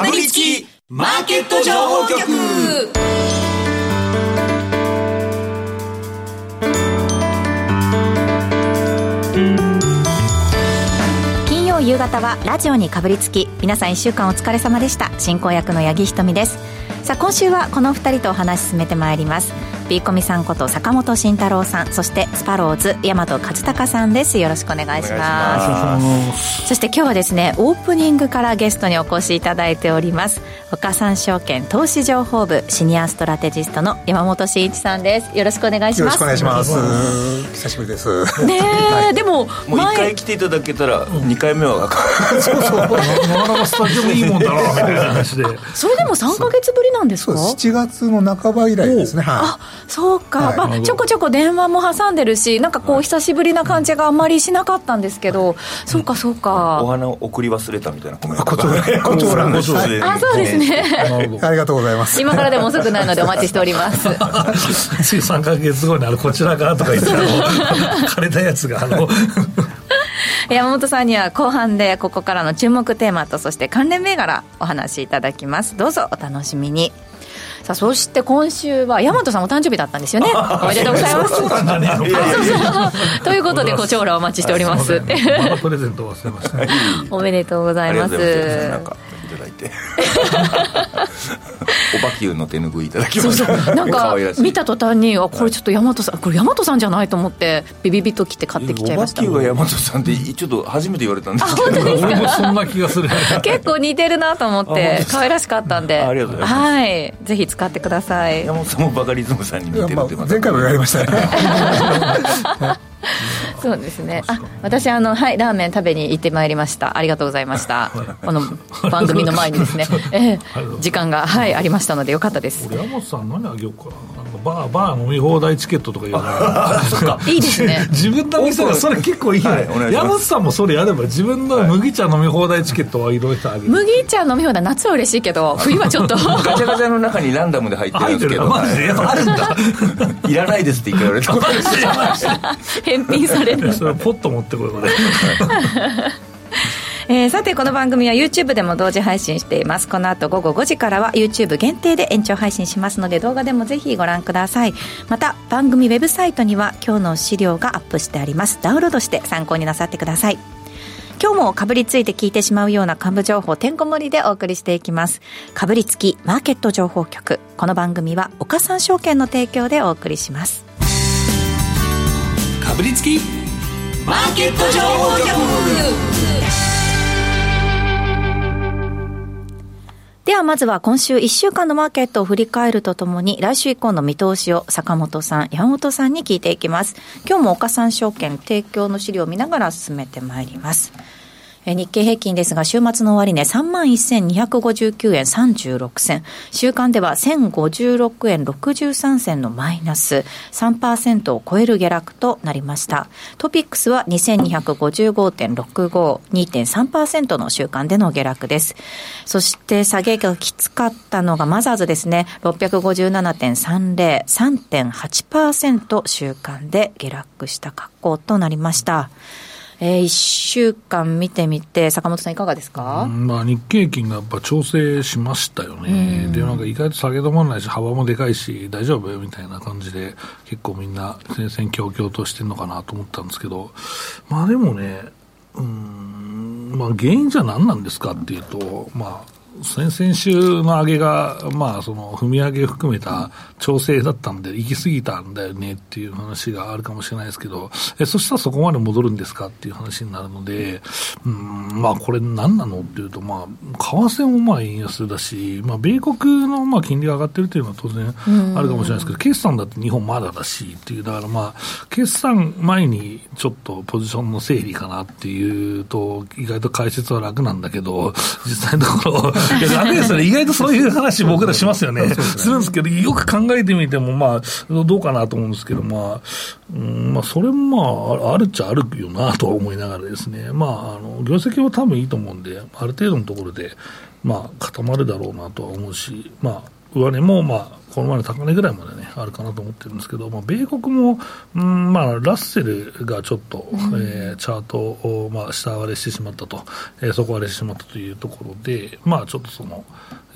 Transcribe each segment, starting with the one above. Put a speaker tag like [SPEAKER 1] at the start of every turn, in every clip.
[SPEAKER 1] かぶりつきマーケット情報局。
[SPEAKER 2] 金曜夕方はラジオにかぶりつき皆さん1週間お疲れ様でした。進行役の八木ひとみです。さあ今週はこの2人とお話進めてまいります。ビーコミさんこと坂本慎太郎さんそしてスパローズ大和和孝さんです。よろしくお願いします。そして今日はですねオープニングからゲストにお越しいただいております。岡三証券投資情報部シニアストラテジストの山本慎一さんです。よろしくお願いします。
[SPEAKER 3] よろしくお願いします。久しぶりです。
[SPEAKER 2] ねえ、はい、でももう
[SPEAKER 4] 1回来ていただけたら2回目は
[SPEAKER 5] そうそう。なかなかスタジオもいいもんだなみたいな話で。
[SPEAKER 2] それでも3か月ぶりなんですか？
[SPEAKER 3] そう7月の半ば以来ですね。はい。
[SPEAKER 2] あそうか、はい、まあ、ちょこちょこ電話も挟んでるしなんかこう久しぶりな感じがあんまりしなかったんですけど、はい、そうかそうか。
[SPEAKER 4] お花を送り忘れたみたいなコメント
[SPEAKER 3] こちらこちら
[SPEAKER 2] あそうですね。
[SPEAKER 3] ありがとうございます。
[SPEAKER 2] 今からでも遅くないのでお待ちしております。
[SPEAKER 5] つい3か月後にあのこちら側とか言ってあの枯れたやつがあの。
[SPEAKER 2] 山本さんには後半でここからの注目テーマとそして関連銘柄お話しいただきます。どうぞお楽しみにさあそして今週は大和さんお誕生日だったんですよね。おめでとうございます。ということでご長羅お待ちしております。
[SPEAKER 5] プレゼント忘れました。
[SPEAKER 2] おめでとうございます。
[SPEAKER 4] いただいて おばきゅうの手ぬぐいいただきました。
[SPEAKER 2] そうそう。なんか見た途端にあこれちょっと大和さんこれ大和さんじゃないと思ってビビビと来て買ってきちゃいました。
[SPEAKER 4] おばきゅうが大和さんってちょっと初めて言われたんですけど。
[SPEAKER 5] 俺もそんな気がする。
[SPEAKER 2] 結構似てるなと思って可愛らしかったんで。
[SPEAKER 4] ありがとうございます。
[SPEAKER 2] はい。ぜひ使ってください。
[SPEAKER 4] 山本さんもバカリズムさんに似てるって、ま
[SPEAKER 3] あ、前回も言われましたね
[SPEAKER 2] そうですね。あ私あのはいラーメン食べに行ってまいりました。ありがとうございました。この番組の前にですね、えー、時間がはいありましたのでよかったです。
[SPEAKER 5] 山本さん何あげようかなバーバー飲み放題チケットとか言う
[SPEAKER 2] い。いですね。
[SPEAKER 5] 自分の店がそれ結構いいよ、ね、はい、山本さんもそれやれば自分の麦茶飲み放題チケットはいろいろあげる。
[SPEAKER 2] 麦茶飲み放題夏は嬉しいけど 冬はちょっと。
[SPEAKER 4] ガチャガチャの中にランダムで入ってるんですけど。
[SPEAKER 5] マジで？あるんだ。
[SPEAKER 4] いらないですって言われたこと
[SPEAKER 2] 返品される
[SPEAKER 5] それポッと持ってこいこれ
[SPEAKER 2] えー、さてこの番組は YouTube でも同時配信しています。この後午後5時からは YouTube 限定で延長配信しますので動画でもぜひご覧ください。また番組ウェブサイトには今日の資料がアップしてあります。ダウンロードして参考になさってください。今日もかぶりついて聞いてしまうような株情報てんこ盛りでお送りしていきます。かぶりつきマーケット情報局。この番組は岡三証券の提供でお送りします。
[SPEAKER 1] かぶりつきマーケット情報局。
[SPEAKER 2] ではまずは今週1週間のマーケットを振り返るとともに来週以降の見通しを坂本さん山本さんに聞いていきます。今日も岡三証券提供の資料を見ながら進めてまいります。日経平均ですが、週末の終値、31,259円36銭。週間では1,056円63銭のマイナス。3%を超える下落となりました。トピックスは2255.65、2.3%の週間での下落です。そして下げがきつかったのがマザーズですね。657.30、3.8%週間で下落した格好となりました。えー、1週間見てみて、坂本さん、いかがですか、
[SPEAKER 5] まあ、日経金がやっぱ調整しましたよね、でなんか意外と下げ止まらないし、幅もでかいし、大丈夫みたいな感じで、結構みんな、戦々恐々としてるのかなと思ったんですけど、まあでもね、うん、まあ、原因じゃ何なんですかっていうと、まあ、先々週の上げが、まあ、その踏み上げ含めた調整だったんで、行き過ぎたんだよねっていう話があるかもしれないですけど、えそしたらそこまで戻るんですかっていう話になるので、うん、まあ、これ何なのっていうと、まあ、為替もまあ円安だし、まあ、米国のまあ金利が上がってるっていうのは当然あるかもしれないですけど、決算だって日本まだだしっていう、だからまあ、決算前にちょっとポジションの整理かなっていうと、意外と解説は楽なんだけど、実際のところ、いや、ダメですよね。意外とそういう話僕らしますよね。するんですけど、よく考えてみても、まあ、どうかなと思うんですけど、まあ、うん、まあ、それもまあ、あるっちゃあるよなとは思いながらですね。まあ、あの、業績は多分いいと思うんで、ある程度のところで、まあ、固まるだろうなとは思うし、まあ、上値も、まあ、この前の高値ぐらいまでね、あるかなと思ってるんですけど、まあ、米国も、うんまあ、ラッセルがちょっと、うん、えー、チャートを、まあ、下割れしてしまったと、えー、底割れしてしまったというところで、まあ、ちょっとその、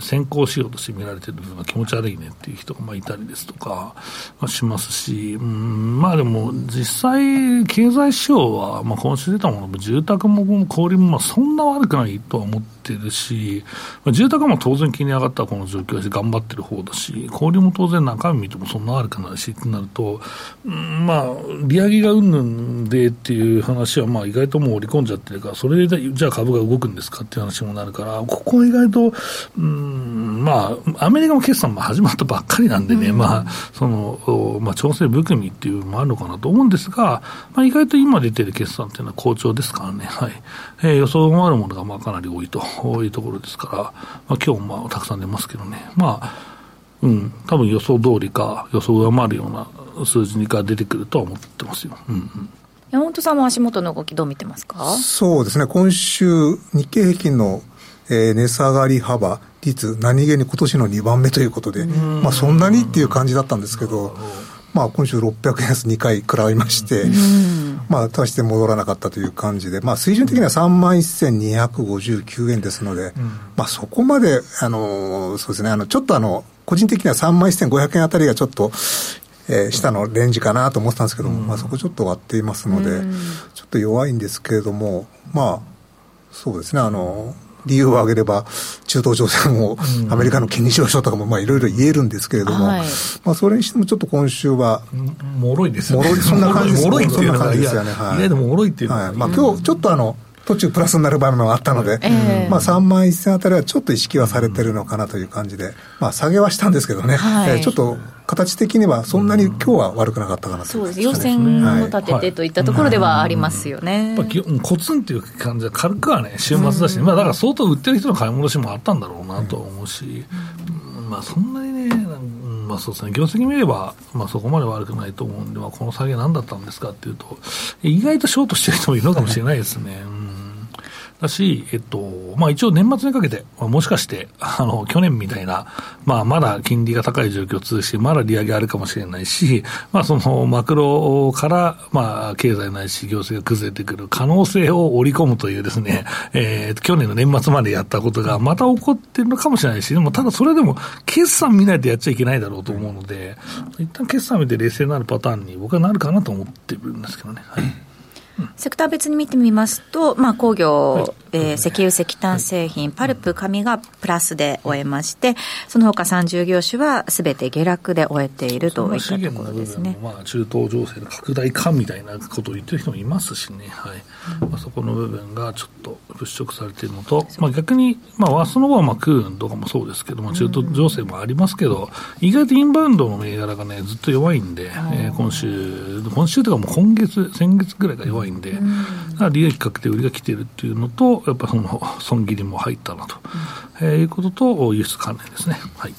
[SPEAKER 5] 先行しようとして見られてる部分が気持ち悪いねっていう人がまあいたりですとか、まあ、しますし、うん、まあでも実際、経済指標は、まあ、今週出たものも住宅も小売もまあそんな悪くないとは思ってるし、まあ、住宅も当然気に上がったこの状況だし、頑張ってる方だし、小売も当然中身見てもそんな悪くないしってなると、うん、まあ、利上げがうんぬんでっていう話はまあ意外ともう織り込んじゃってるから、それでじゃあ株が動くんですか？っていう話もなるから、ここは意外と、うんまあ、アメリカも決算も始まったばっかりなんでね、うん、まあ、その、まあ、調整含みっていうのもあるのかなと思うんですが、まあ、意外と今出てる決算っていうのは好調ですからね、はい。えー、予想もあるものがまあかなり多いというところですから、まあ、今日もまあたくさん出ますけどね、まあ、うん、多分予想通りか、予想を上回るような数字が出てくるとは思ってますよ。うんうん。
[SPEAKER 2] 山本さんも足元の動きどう見てますか？
[SPEAKER 3] そうですね、今週、日経平均のえー、値下がり幅率、何気に今年の2番目ということで、まあ、そんなにっていう感じだったんですけど、まあ、今週600円安2回食らいまして、まあ、足して戻らなかったという感じで、まあ、水準的には3万1259円ですので、まあ、そこまで、あの、そうですね、あの、ちょっとあの、個人的には3万1500円あたりがちょっと、えー、下のレンジかなと思ってたんですけども、まあ、そこちょっと割っていますので、ちょっと弱いんですけれども、まあ、そうですね、あの、理由を挙げれば、中東情勢も、アメリカの金利上昇とかも、まあ、いろいろ言えるんですけれども、はい、まあ、それにしてもちょっと今週は、
[SPEAKER 5] もろいですよ
[SPEAKER 3] ね。もろい、そんな感じです。
[SPEAKER 5] もろいっていう
[SPEAKER 3] のが、
[SPEAKER 5] いや、はい、でももろいっていうのは、
[SPEAKER 3] い、まあ、今日、ちょっとあの、途中プラスになる場面もあったので、えー、まあ3万1000あたりはちょっと意識はされてるのかなという感じで、まあ下げはしたんですけどね、はい、えー、ちょっと形的にはそんなに今日は悪くなかったかなと、
[SPEAKER 2] そうです、要線を立ててといったところではありますよね。
[SPEAKER 5] はい、コツンっていう感じは軽くはね、週末だし、まあだから相当売ってる人の買い戻しもあったんだろうなと思うし、まあそんなにね、まあそうですね、業績見れば、まあ、そこまで悪くないと思うんで、まあ、この下げ何だったんですかっていうと、意外とショートしてる人もいるのかもしれないですね。うんだし、えっと、まあ一応年末にかけて、まあ、もしかして、あの、去年みたいな、まあまだ金利が高い状況続くし、まだ利上げあるかもしれないし、まあそのマクロから、まあ経済ないし行政が崩れてくる可能性を織り込むというですね、えー、去年の年末までやったことがまた起こってるのかもしれないし、でもただそれでも決算見ないとやっちゃいけないだろうと思うので、一旦決算見て冷静になるパターンに僕はなるかなと思ってるんですけどね。はい
[SPEAKER 2] セクター別に見てみますと、まあ、工業、はい、えー、石油、石炭製品、パルプ、紙がプラスで終えまして、その他30業種はすべて下落で終えているといったところですね。
[SPEAKER 5] まあ、中東情勢の拡大化みたいなことを言ってる人もいますしね、はい。まあ、そこの部分がちょっと払拭されているのと、まあ、逆に、まあ、その後はまあクーンとかもそうですけども、中東情勢もありますけど、意外とインバウンドの銘柄がね、ずっと弱いんで、えー、今週、今週とかも今月、先月ぐらいが弱いんで、うん、利益確定売りが来ているっていうのと、やっぱその損切りも入ったなと、うん、えー、いうことと、輸出関連ですね。はい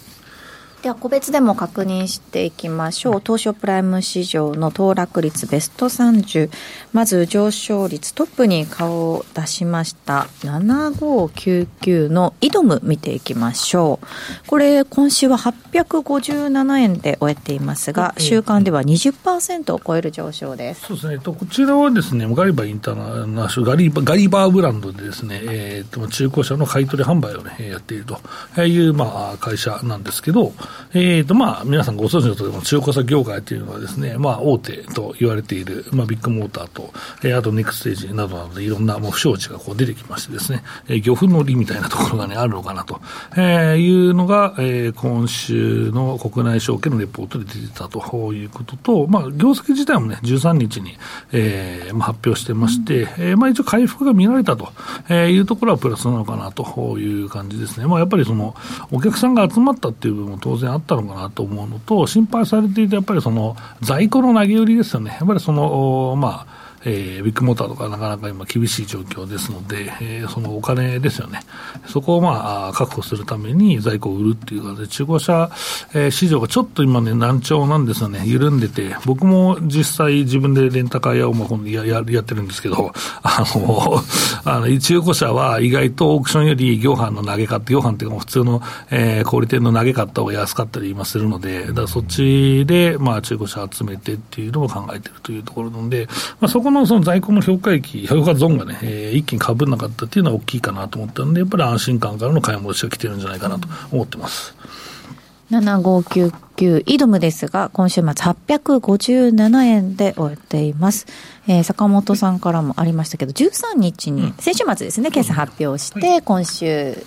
[SPEAKER 2] では個別でも確認していきましょう。東証プライム市場の騰落率ベスト30まず上昇率トップに顔を出しました。7599のイドム見ていきましょう。これ今週は857円で終えていますが週間では20%を超える上昇です。
[SPEAKER 5] そうですね。こちらはですねガリバインターナショガリバガリバーブランドでですね、えー、と中古車の買い取り販売を、ね、やっているという、まあ、会社なんですけどえーとまあ、皆さんご存知のとおり、中古車業界というのはですね、まあ、大手と言われている、まあ、ビッグモーターと、えー、あとネクステージなどなどでいろんなもう不祥事がこう出てきましてですね、えー、漁夫の利みたいなところがね、あるのかなと、えー、いうのが、えー、今週の国内証券のレポートで出てたということと、まあ、業績自体もね、13日に、えーまあ、発表してまして、うん、えー、まあ、一応回復が見られたというところはプラスなのかなという感じですね。まあ、やっぱりその、お客さんが集まったっていう部分も当然あったのかなと思うのと、心配されていたやっぱりその在庫の投げ売りですよね、やっぱりその、まあ、えー、ビッグモーターとかなかなか今厳しい状況ですので、えー、そのお金ですよね。そこをまあ、確保するために在庫を売るっていうかで、中古車、えー、市場がちょっと今ね、難聴なんですよね。緩んでて、僕も実際自分でレンタカー屋をまあやややってるんですけど、あの、あの中古車は意外とオークションより業販の投げ買って、業販っていうか普通の、えー、小売店の投げ買った方が安かったり今するので、だからそっちで、まあ中古車集めてっていうのを考えてるというところなので、まあそこのその在庫の評価益、評価ゾーンがね、えー、一気にかぶんなかったっていうのは大きいかなと思ったんで、やっぱり安心感からの買い戻しが来てるんじゃないかなと思ってます。
[SPEAKER 2] 7599イドムですが、今週末857円で終えています。えー、坂本さんからもありましたけど、13日に、先週末ですね、決算発表して、今週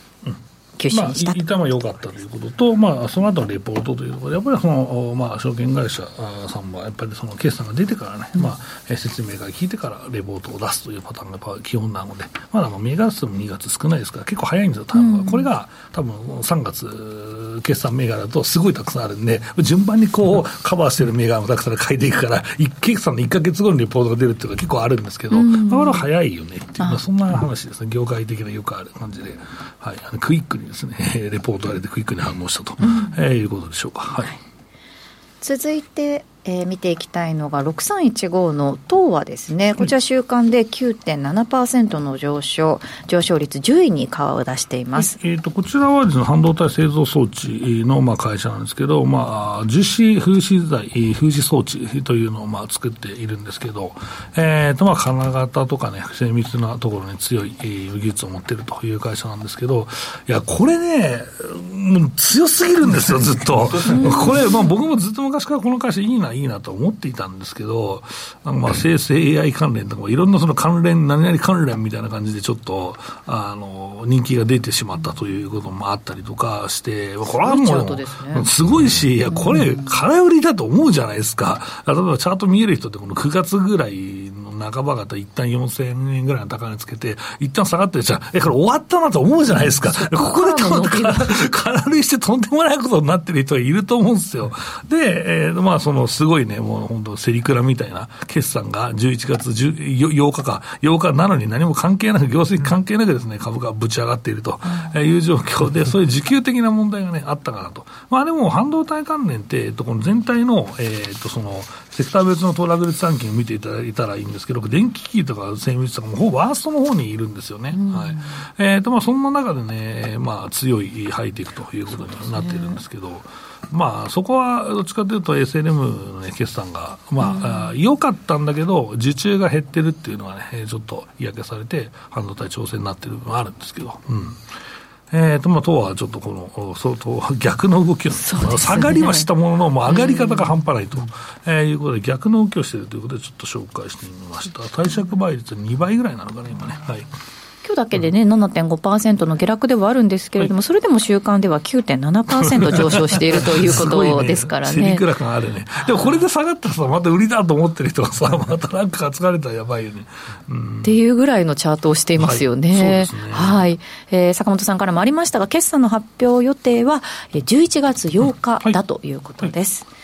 [SPEAKER 2] 吸収にした
[SPEAKER 5] まあ、板は良かったということと、まあ、その後のレポートというところで、やっぱりその、まあ、証券会社さんは、やっぱりその決算が出てからね、うん、まあ、説明会聞いてからレポートを出すというパターンがやっぱ基本なので、まだまあ銘柄数も2月少ないですから、結構早いんですよ、多分、うん、これが多分3月、決算銘柄だとすごいたくさんあるんで、順番にこう、カバーしてる銘柄もたくさん書いていくから、1決算の1か月後にレポートが出るっていうのが結構あるんですけど、うん、まあ、早いよねっていう、まあ、そんな話ですね、業界的なよくある感じで、はい、クイックにですね、レポートあれでクイックに反応したと、うん、えー、いうことでしょうか。はい、
[SPEAKER 2] 続いてえー、見ていきたいのが6315の東和ですね、こちら週間で9.7%の上昇、上昇率10位に顔を出しています、
[SPEAKER 5] えーと、こちらはです、ね、半導体製造装置のまあ会社なんですけど、まあ、樹脂風刺材、風刺装置というのをまあ作っているんですけど、えーとまあ、金型とかね、精密なところに強い技術を持っているという会社なんですけど、いや、これね、もう強すぎるんですよ、ずっと。これ、まあ、僕もずっと昔からこの会社いいな、いいなと思っていたんですけど、まあ生成 AI 関連とか、いろんなその関連、何々関連みたいな感じで、ちょっとあの人気が出てしまったということもあったりとかして、これはもう、すごいし、いや、これ、空売りだと思うじゃないですか。例えばチャート見える人って、この9月ぐらいの半ば方、一旦4000円ぐらいの高値つけて、一旦下がってじゃあ、え、これ終わったなと思うじゃないですか。ここで 空売りしてとんでもないことになってる人がいると思うんですよ。で、えー、まあ、その、すごいね、もう本当、セリクラみたいな決算が11月8日か、8日なのに何も関係なく、業績関係なくですね、株価ぶち上がっているという状況で、そういう需給的な問題がね、あったかなと。まあでも、半導体関連って、えっと、この全体の、えー、っと、その、セクター別の騰落率ランキング見ていただいたらいいんですけど、電気機器とか精密とかもほぼワーストの方にいるんですよね。うん、はい。えっ、ー、と、まあ、そんな中でね、まあ、強いハイテクということになっているんですけど、まあ、そこはどっちかというと SLM の、ね、決算が、まあ、良、うん、かったんだけど、受注が減ってるっていうのはね、ちょっと嫌気されて、半導体調整になってる部分はあるんですけど、うん。えーとまあ、党はちょっとこの相当逆の動きを、ね、下がりはしたものの、もう上がり方が半端ないと、えー、いうことで、逆の動きをしているということで、ちょっと紹介してみました。貸借倍率2倍ぐらいなのかな、今ね。はい
[SPEAKER 2] だけでね、7.5%の下落ではあるんですけれども、それでも週間では9.7%上昇しているということですからね。
[SPEAKER 5] ね感あるね。でもこれで下がったらさ、また売りだと思ってる人がさ、またなんか疲れたらやばいよね。
[SPEAKER 2] うん、っていうぐらいのチャートをしていますよね。はい、ね。はい。えー、坂本さんからもありましたが、決算の発表予定は11月8日だということです。はいはい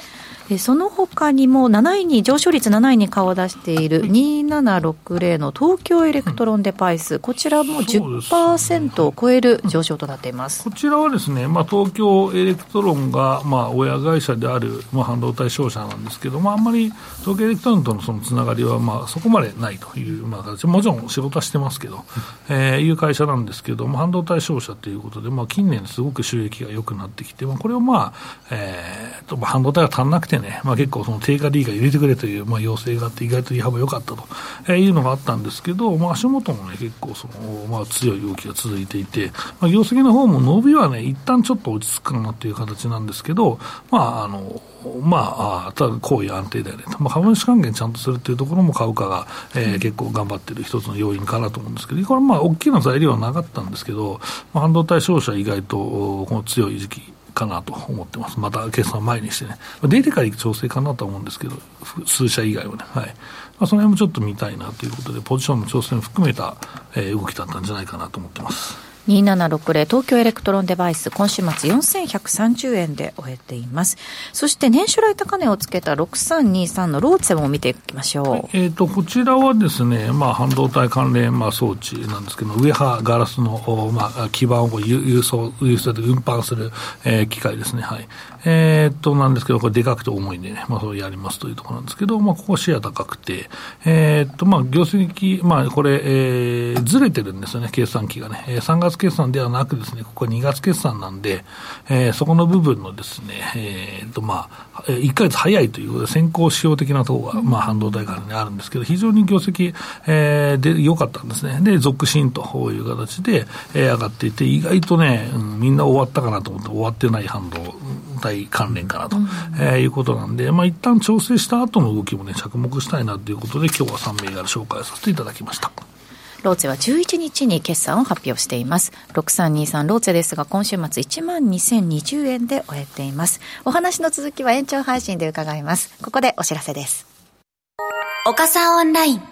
[SPEAKER 2] その他にも7位に、上昇率7位に顔を出している2760の東京エレクトロンデバイス、こちらも10%を超える上昇となっています。
[SPEAKER 5] こちらはですね、まあ、東京エレクトロンが、まあ、親会社である、まあ、半導体商社なんですけど、まあ、あんまり東京エレクトロンとのそのつながりは、まあ、そこまでないという、まあ、形。もちろん仕事はしてますけど、えー、いう会社なんですけど、まあ、半導体商社ということで、まあ、近年すごく収益が良くなってきて、まあ、これをまあ、えーとまあ、半導体が足んなくてね、まあ、結構その定価 D が入れてくれという、まあ、要請があって、意外と利幅良かったと、えー、いうのがあったんですけど、まあ、足元もね、結構その、まあ、強い動きが続いていて、まあ、業績の方も伸びはね、一旦ちょっと落ち着くかなという形なんですけど、まあ、あの、まあ、ただ、行為安定だよねと、まあ、株主還元ちゃんとするというところも株価が、えー、結構頑張ってる一つの要因かなと思うんですけど、これ、まあ、大きな材料はなかったんですけど、まあ、半導体商社、意外とこの強い時期、かなと思ってます。また決算前にしてね。出てから調整かなと思うんですけど、数社以外はね。はい。まあ、その辺もちょっと見たいなということで、ポジションの調整も含めた、えー、動きだったんじゃないかなと思ってます。
[SPEAKER 2] 2760東京エレクトロンデバイス今週末4130円で終えています。そして年初来高値をつけた6323のローツェも見ていきましょう、はい、
[SPEAKER 5] えーと、こちらはですね、まあ、半導体関連、まあ、装置なんですけどウエハガラスの、まあ、基板を郵送輸送で運搬する、えー、機械ですね。はい。えー、となんですけどこれでかくて重いんでね、まあ、それやりますというところなんですけど、まあ、ここシェア高くてえー、っとまあ業績まあこれ、えー、ずれてるんですよね計算機がね、えー、3月決算ではなくですね、ここ2月決算なんで、えー、そこの部分のですね、えー、と、まあ、1か月早いということで、先行仕様的なところが、まあ、半導体関連にあるんですけど、非常に業績、えー、で良かったんですね。で、続伸という形で、えー、上がっていて、意外とね、うん、みんな終わったかなと思って、終わってない半導体関連かなと、えー、いうことなんで、まあ、一旦調整した後の動きもね、着目したいなということで、今日は3銘柄紹介させていただきました。
[SPEAKER 2] ローツェは11日に決算を発表しています。6323ローツェですが、今週末1万2020円で終えています。お話の続きは延長配信で伺います。ここでお知らせです。
[SPEAKER 1] 岡さんオンライン。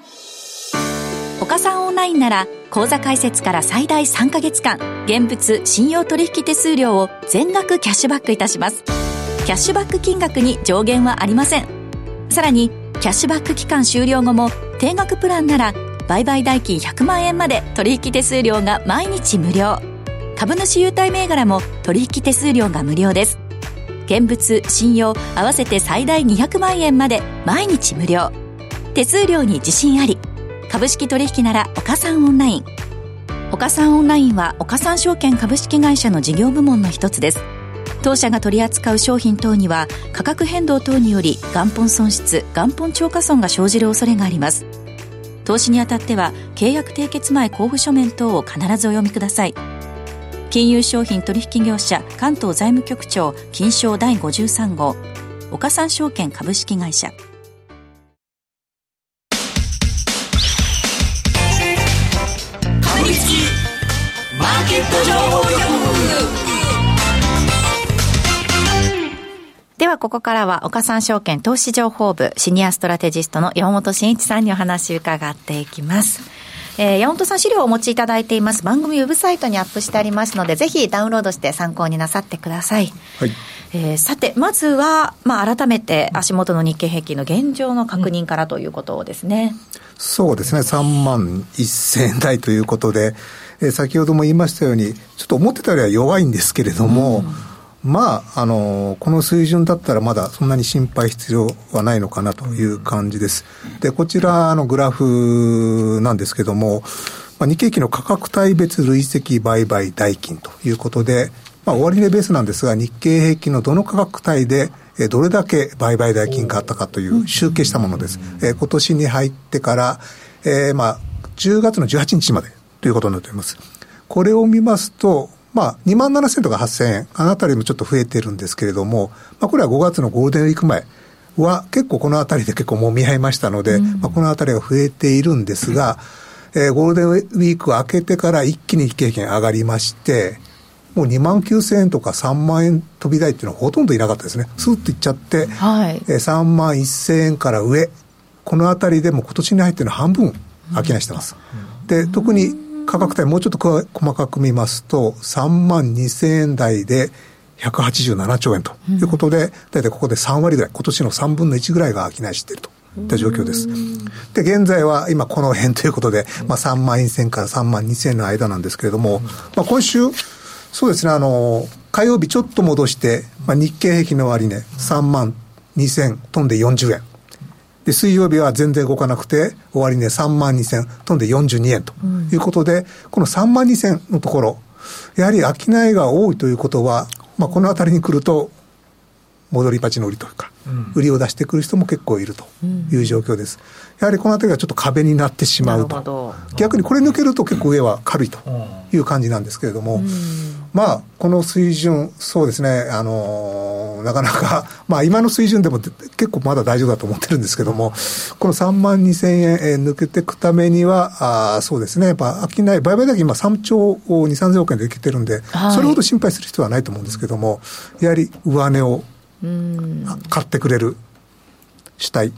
[SPEAKER 2] 岡さんオンラインなら、口座開設から最大3ヶ月間、現物信用取引手数料を全額キャッシュバックいたします。キャッシュバック金額に上限はありません。さらに、キャッシュバック期間終了後も、定額プランなら、売買代金100万円まで取引手数料が毎日無料。株主優待銘柄も取引手数料が無料です。現物信用合わせて最大200万円まで毎日無料。手数料に自信あり。株式取引なら岡三オンライン。岡三オンラインは岡三証券株式会社の事業部門の一つです。当社が取り扱う商品等には価格変動等により元本損失元本超過損が生じる恐れがあります。投資にあたっては契約締結前交付書面等を必ずお読みください。金融商品取引業者関東財務局長金賞第53号。岡三証券株式会社。ここからは岡三証券投資情報部シニアストラテジストの山本慎一さんにお話伺っていきます。えー、山本さん資料をお持ちいただいています番組ウェブサイトにアップしてありますのでぜひダウンロードして参考になさってください。はい。えー、さて、まずは、まあ、改めて足元の日経平均の現状の確認からということですね。
[SPEAKER 3] うん、そうですね、3万1000円台ということで、えー、先ほども言いましたように、ちょっと思ってたよりは弱いんですけれども、うんまあ、あの、この水準だったらまだそんなに心配必要はないのかなという感じです。で、こちらのグラフなんですけども、まあ、日経平均の価格帯別累積売買代金ということで、まあ、終値ベースなんですが、日経平均のどの価格帯で、えどれだけ売買代金があったかという集計したものです。え今年に入ってから、えー、まあ、10月の18日までということになっています。これを見ますと、まあ、2万7000とか8000円、あのあたりもちょっと増えてるんですけれども、まあ、これは5月のゴールデンウィーク前は結構このあたりで結構もみ合いましたので、うん、まあ、このあたりが増えているんですが、えー、ゴールデンウィーク明けてから一気に経験上がりまして、もう2万9000円とか3万円飛び台っていうのはほとんどいなかったですね。スーッといっちゃって、はい、えー、3万1000円から上、このあたりでも今年に入ってるの半分商いしてます。うん、で、特に価格帯もうちょっと細かく見ますと、3万2000円台で187兆円ということで、大体ここで3割ぐらい、今年の3分の1ぐらいが商いしていると。いった状況です。で、現在は今この辺ということで、まあ3万1000から3万2000円の間なんですけれども、まあ今週、そうですね、あの、火曜日ちょっと戻して、まあ日経平均の割ね、3万2000飛んで40円。で、水曜日は全然動かなくて、終値3万2000、飛んで42円と。いうことで、うん、この3万2000のところ、やはり商いが多いということは、まあ、この辺りに来ると、戻り鉢の売りというか、うん、売りを出してくる人も結構いるという状況です。やはりこの辺りがちょっと壁になってしまうと。逆にこれ抜けると結構上は軽いという感じなんですけれども、うん、まあ、この水準、そうですね、あのー、なかなか、まあ今の水準でも結構まだ大丈夫だと思ってるんですけども、この3万2000円、え抜けていくためには、あそうですね、やっぱ商い、売買だけ今3兆2、3000億円でいけてるんで、はい、それほど心配する必要はないと思うんですけども、やはり上値を買ってくれる主体、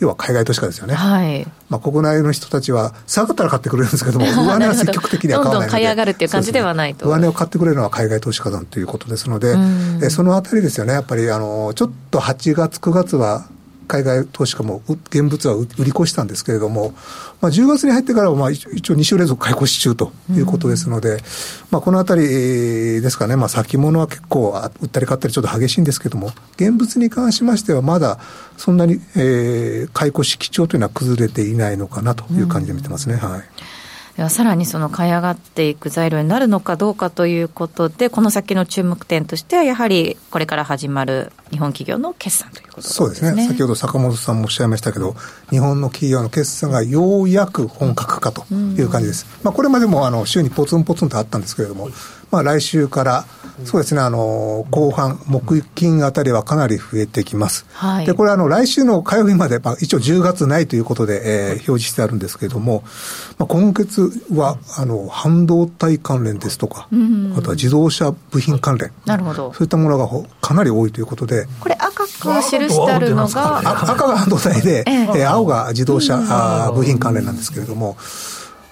[SPEAKER 3] 要は海外投資家ですよね。
[SPEAKER 2] はい。
[SPEAKER 3] まあ、国内の人たちは、下がったら買ってくれるんですけども、上値は積極的には買わないので。
[SPEAKER 2] どんどん買い上がるっていう感じではないと。
[SPEAKER 3] ね。上値を買ってくれるのは海外投資家団ということですので、えそのあたりですよね、やっぱり、あの、ちょっと8月、9月は、海外投資家もう現物は売り越したんですけれども、まあ、10月に入ってからはまあ一一応2週連続買い越し中ということですので、まあ、このあたりえーですかね、まあ、先物は結構あ売ったり買ったりちょっと激しいんですけれども、現物に関しましてはまだそんなに、えー買い越し基調というのは崩れていないのかなという感じで見てますね。はい
[SPEAKER 2] ではさらにその買い上がっていく材料になるのかどうかということで、この先の注目点としては、やはりこれから始まる日本企業の決算ということですね。
[SPEAKER 3] そうですね。先ほど坂本さんもおっしゃいましたけど、日本の企業の決算がようやく本格化という感じです。まあ、これまでもあの週にポツンポツンとあったんですけれども、まあ、来週から、そうですね、あの、後半、木金あたりはかなり増えてきます。
[SPEAKER 2] はい。
[SPEAKER 3] で、これあの、来週の火曜日まで、まあ、一応10月ないということで、えー表示してあるんですけれども、まあ、今月は、あの、半導体関連ですとか、あとは自動車部品関連。
[SPEAKER 2] なるほど。
[SPEAKER 3] そういったものがほかなり多いということで、
[SPEAKER 2] これ赤く記してあるのが、
[SPEAKER 3] あ赤が半導体で、
[SPEAKER 2] え
[SPEAKER 3] え。
[SPEAKER 2] え
[SPEAKER 3] ー青が自動車、あー部品関連なんですけれども、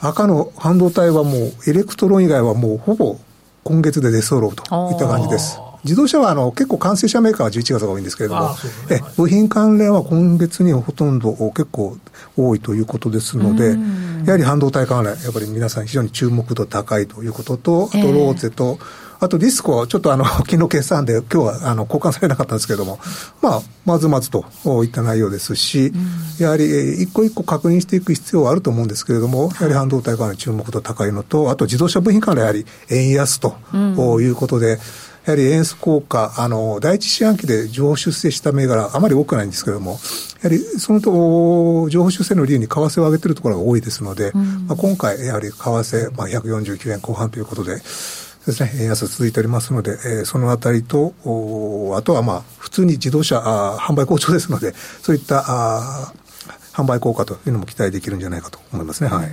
[SPEAKER 3] 赤の半導体はもう、エレクトロン以外はもうほぼ今月で出揃うといった感じです。自動車はあの結構完成車メーカーは11月が多いんですけれども、え部品関連は今月にほとんど結構多いということですので、やはり半導体関連、やっぱり皆さん非常に注目度高いということと、あとローツェと、あとディスコはちょっとあの、昨日決算で今日はあの交換されなかったんですけれども、まあ、まずまずといった内容ですし、やはりえー一個一個確認していく必要はあると思うんですけれども、やはり半導体関連注目度高いのと、あと自動車部品関連やはり円安ということで、やはり円安効果、あの、第一四半期で情報修正した銘柄、あまり多くないんですけれども、やはりそのと、情報修正の理由に為替を上げてるところが多いですので、まあ、今回、やはり為替、まあ、149円後半ということで、ですね、円安続いておりますので、えーそのあたりと、おあとはまあ、普通に自動車、あ販売好調ですので、そういったあ販売効果というのも期待できるんじゃないかと思いますね。はい。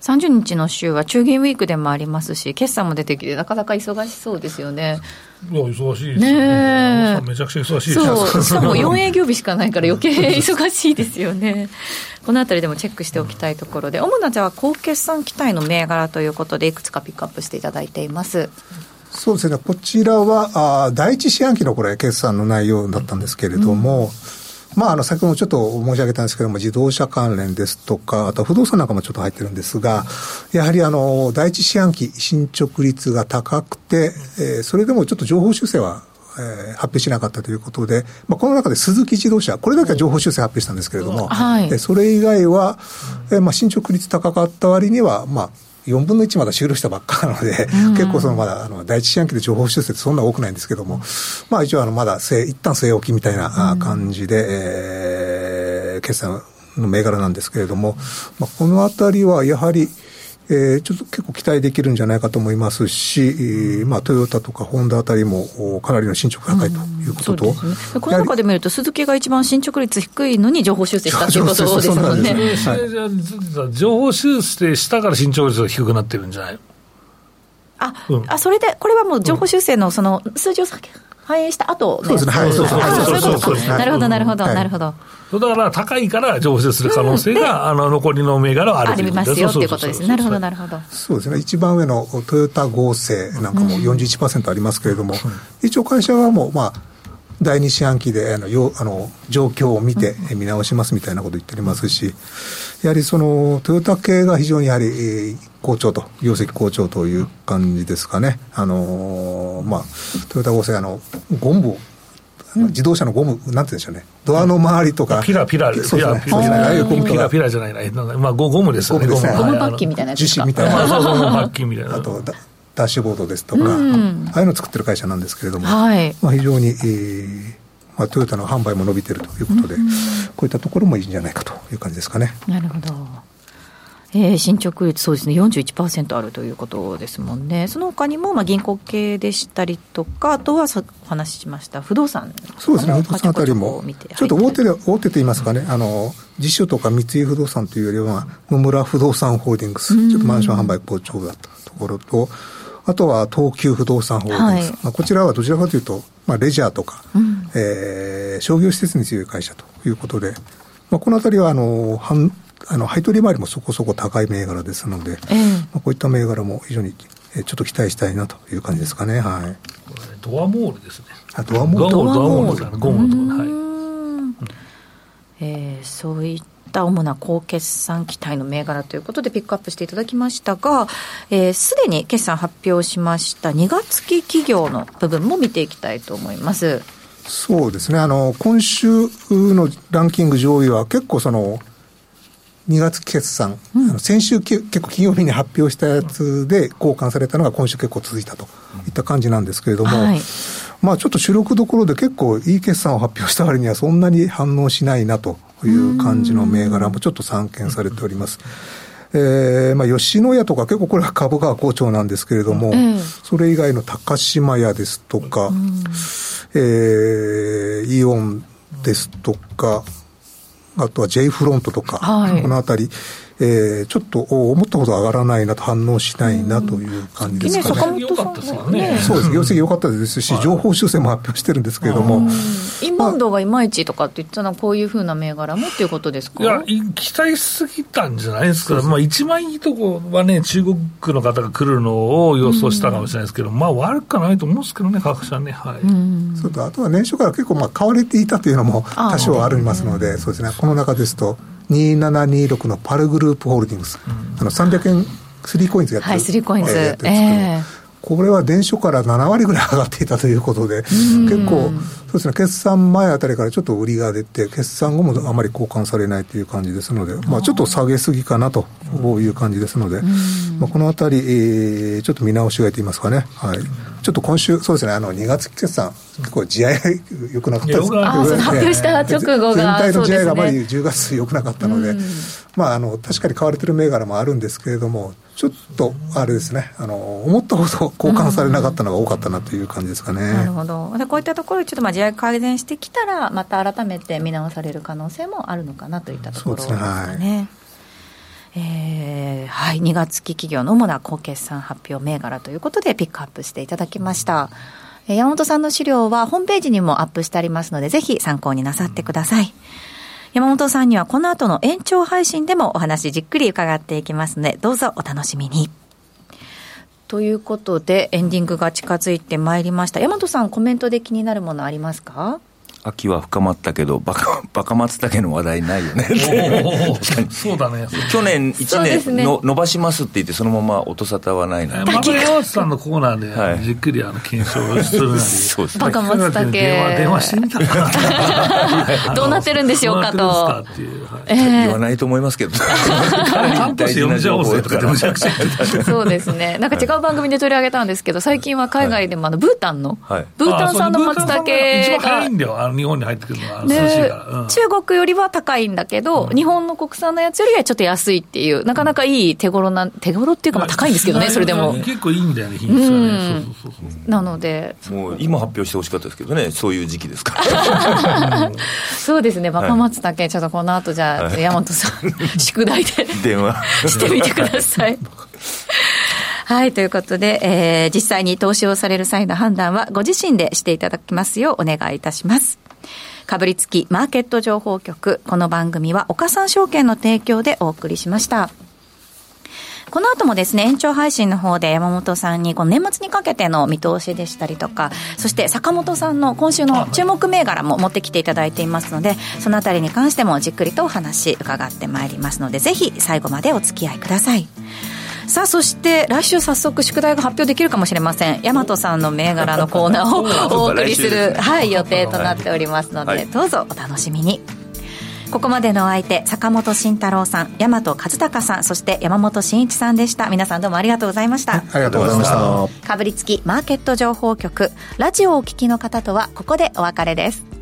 [SPEAKER 2] 30日の週は中銀ウィークでもありますし、決算も出てきて、なかなか忙しそうですよね。
[SPEAKER 5] いや、忙しいですよ
[SPEAKER 2] ねえ
[SPEAKER 5] ね。めちゃくちゃ忙しいですよ
[SPEAKER 2] そう、しかも4営業日しかないから余計忙しいですよね。このあたりでもチェックしておきたいところで、主なじゃあ、高決算期待の銘柄ということで、いくつかピックアップしていただいています。
[SPEAKER 3] そうですね、こちらは、あー第一四半期のこれ、決算の内容だったんですけれども、まあ、あの、先ほどもちょっと申し上げたんですけども、自動車関連ですとか、あとは不動産なんかもちょっと入ってるんですが、やはりあの、第一四半期進捗率が高くて、えーそれでもちょっと情報修正は、えー発表しなかったということで、まあ、この中で鈴木自動車、これだけは情報修正発表したんですけれども、
[SPEAKER 2] はい。
[SPEAKER 3] えーそれ以外は、えーまあ、進捗率高かった割には、まあ、4分の1まだ終了したばっかなので、結構そのまだあの第一四半期で情報修正ってそんな多くないんですけども、まあ一応あのまだ一旦据え置きみたいなあ感じで、えー決算の銘柄なんですけれども、まあ、このあたりはやはり、えーちょっと結構期待できるんじゃないかと思いますし、えーまあ、トヨタとかホンダあたりもおかなりの進捗が高いということと、
[SPEAKER 2] そうですね。この中で見ると、鈴木が一番進捗率低いのに情報修正したっていうことですもん ね。
[SPEAKER 3] そう
[SPEAKER 5] それじゃあ情報修正したから進捗率が低くなってるんじゃない？の
[SPEAKER 2] あ、
[SPEAKER 5] うん。
[SPEAKER 2] あ、それで、これはもう情報修正のその数字を先反映した後
[SPEAKER 3] そうですね。はい。そうそう
[SPEAKER 2] あそう。なるほど、なるほど、
[SPEAKER 3] はい。
[SPEAKER 2] なるほど。
[SPEAKER 5] だから高いから情報修正する可能性が、あの残りの銘柄はある
[SPEAKER 2] ありますよっていうことですね。なるほど、なるほど。
[SPEAKER 3] そうですね、一番上のトヨタ合成なんかも41%ありますけれども、一応会社はもう、まあ、第二四半期であのよあの状況を見てえ見直しますみたいなこと言っておりますし、やはりそのトヨタ系が非常にやはりえー好調と、業績好調という感じですかね。あのーまあ、トヨタ合成、あの、ゴム自動車のゴム、なんて言うんでしょうね、ドアの周りとか、
[SPEAKER 5] ピラピラ
[SPEAKER 3] そうですね、
[SPEAKER 5] ピラ
[SPEAKER 3] そうですねああいうゴムとか
[SPEAKER 5] ピラピラじゃないな、まあゴゴムですよね、
[SPEAKER 3] ゴムですね。
[SPEAKER 2] ゴム。
[SPEAKER 3] はい
[SPEAKER 2] バッキーみたいなやつ
[SPEAKER 3] 樹
[SPEAKER 2] ですか？
[SPEAKER 3] 脂みたいな。
[SPEAKER 5] まあそうそう、バッキンみたいな。
[SPEAKER 3] あとダダッシュボードですとか、ああいうのを作ってる会社なんですけれども、
[SPEAKER 2] はい。
[SPEAKER 3] まあ、非常に、えーまあ、トヨタの販売も伸びてるということで、こういったところもいいんじゃないかという感じですかね。
[SPEAKER 2] なるほど。えー進捗率、そうですね、41%あるということですもんね、その他にも、まあ、銀行系でしたりとか、あとはさお話ししました、不動産、
[SPEAKER 3] そうですね、不動産あたりも
[SPEAKER 2] こちょ
[SPEAKER 3] っと大手で、大手と言いますかね、あの、実証とか三井不動産というよりは、野村不動産ホールディングス、ちょっとマンション販売好調だったところと、あとは東急不動産ホールディングス。
[SPEAKER 2] はい。
[SPEAKER 3] まあ、こちらはどちらかというと、まあ、レジャーとか、えー商業施設に強い会社ということで、まあ、このあたりはあの半あの配当利回りもそこそこ高い銘柄ですので、
[SPEAKER 2] ええ
[SPEAKER 3] まあ、こういった銘柄も非常にえーちょっと期待したいなという感じですかね。はい。
[SPEAKER 5] ドアモールですね
[SPEAKER 3] あドアモール
[SPEAKER 5] ドアモールドアモール
[SPEAKER 2] ドアモール
[SPEAKER 5] ですねゴムのところはい
[SPEAKER 2] えーそういった主な高決算期待の銘柄ということでピックアップしていただきましたが、えーすでに決算発表しました2月期企業の部分も見ていきたいと思います。
[SPEAKER 3] そうですね。あの、今週のランキング上位は結構その、2月決算、あの先週け結構金曜日に発表したやつで交換されたのが今週結構続いたと。いった感じなんですけれども、
[SPEAKER 2] はい。
[SPEAKER 3] まあちょっと主力どころで結構いい決算を発表した割にはそんなに反応しないなという感じの銘柄もちょっと散見されております。えーまあ、吉野家とか結構これは株価は好調なんですけれども、
[SPEAKER 2] ええ。
[SPEAKER 3] それ以外の高島屋ですとか、えーイオンですとか、あとは J フロントとか、
[SPEAKER 2] はい。
[SPEAKER 3] このあたり、えーちょっとお思ったほど上がらないなと反応しないなという感じですかね。
[SPEAKER 2] ね
[SPEAKER 5] 良かったですよね
[SPEAKER 3] そうです。業績良かったですし、情報修正も発表してるんですけれども、
[SPEAKER 2] インバウンドがいまいちとかって言ってたのはこういうふうな銘柄もっていうことですか？
[SPEAKER 5] いや、い期待しすぎたんじゃないですか、まあ、一番いいとこはね、中国の方が来るのを予想したかもしれないですけど、まあ、悪くはないと思うんですけどね、各社ね、はい。
[SPEAKER 3] それとあとは年初から結構まあ買われていたというのも多少ありますので、そうですね、この中ですと、2726のパルグループホールディングス、あの300円、スリーコインズやってる、
[SPEAKER 2] はいスリーコインズ。
[SPEAKER 3] えーやってるんですけど。
[SPEAKER 2] ええ
[SPEAKER 3] これは年初から7割ぐらい上がっていたということで、結構、そうですね、決算前あたりからちょっと売りが出て、決算後もあまり交換されないという感じですので、まあ、ちょっと下げすぎかなという感じですので、まあ、このあたり、えーちょっと見直しがいと言いますかね、はい、ちょっと今週、そうですね、あの2月決算、結構、地合いが良くなかったです
[SPEAKER 2] あ発表した直後が
[SPEAKER 3] 全体の地合いがあまり10月良くなかったので、まあ、あの確かに買われてる銘柄もあるんですけれども、ちょっとあれですね、あの思ったほど交換されなかったのが多かったなという感じですかね。
[SPEAKER 2] なるほどでこういったところ、ちょっとまあ地合い改善してきたら、また改めて見直される可能性もあるのかなといったところですかね。えーはい、2月期企業の主な高決算発表銘柄ということでピックアップしていただきました。えー山本さんの資料はホームページにもアップしてありますので、ぜひ参考になさってください。山本さんにはこの後の延長配信でもお話じっくり伺っていきますので、どうぞお楽しみに。ということで、エンディングが近づいてまいりました。大和さん、コメントで気になるものありますか？
[SPEAKER 4] 秋は深まったけどバカ バカ松茸の話題ないよね
[SPEAKER 5] そうだね。
[SPEAKER 4] 去年
[SPEAKER 2] そうです
[SPEAKER 4] 1
[SPEAKER 2] ね。
[SPEAKER 4] 年の伸ばしますって言ってそのまま音沙汰はないな
[SPEAKER 5] また山内さんのコーナーで、
[SPEAKER 4] はい。
[SPEAKER 5] じっくりあの検証するなり。
[SPEAKER 4] そうですね。
[SPEAKER 2] バカ松茸。
[SPEAKER 5] 電話、電話してみたら
[SPEAKER 2] どうなってるんでしょうかと。
[SPEAKER 4] 言わないと思いますけど。
[SPEAKER 5] 半年読んじゃおうぜとかってむちゃくちゃ
[SPEAKER 2] そうですね。なんか違う番組で取り上げたんですけど、最近は海外でもあの、ブータンの、
[SPEAKER 4] はい。
[SPEAKER 2] ブータン産の松茸
[SPEAKER 5] が一番早
[SPEAKER 2] が
[SPEAKER 5] いんだよ、あの日本に入ってくるのは、涼しい
[SPEAKER 2] ね
[SPEAKER 5] から。うん
[SPEAKER 2] 中国よりは高いんだけど、日本の国産のやつよりはちょっと安いっていう、なかなかいい手頃な、手頃っていうかまあ高いんですけどね、それでも。
[SPEAKER 5] 結構いいんだよね、品質がね。そうそうそうそう。
[SPEAKER 2] なので、
[SPEAKER 4] もう今発表してほしかったですけどねそういう時期ですから
[SPEAKER 2] そうですね、バカ松茸、ちょっとこの後じゃあ、
[SPEAKER 4] はい
[SPEAKER 2] 山本さん、宿題で。
[SPEAKER 4] 電話
[SPEAKER 2] してみてください。はい、ということで、えー実際に投資をされる際の判断はご自身でしていただきますようお願いいたします。かぶりつきマーケット情報局。この番組は岡三証券の提供でお送りしました。この後もですね、延長配信の方で山本さんにこの年末にかけての見通しでしたりとか、そして坂本さんの今週の注目銘柄も持ってきていただいていますので、そのあたりに関してもじっくりとお話伺ってまいりますので、ぜひ最後までお付き合いください。さあ、そして来週早速宿題が発表できるかもしれません。大和さんの銘柄のコーナーを お送りする、はい、予定となっておりますので、
[SPEAKER 4] はい
[SPEAKER 2] どうぞお楽しみに。ここまでのお相手、坂本慎太郎さん、大和和孝さん、そして山本慎一さんでした。皆さんどうもありがとうございました。
[SPEAKER 3] ありがとうございました。
[SPEAKER 2] かぶりつきマーケット情報局、ラジオをお聞きの方とはここでお別れです。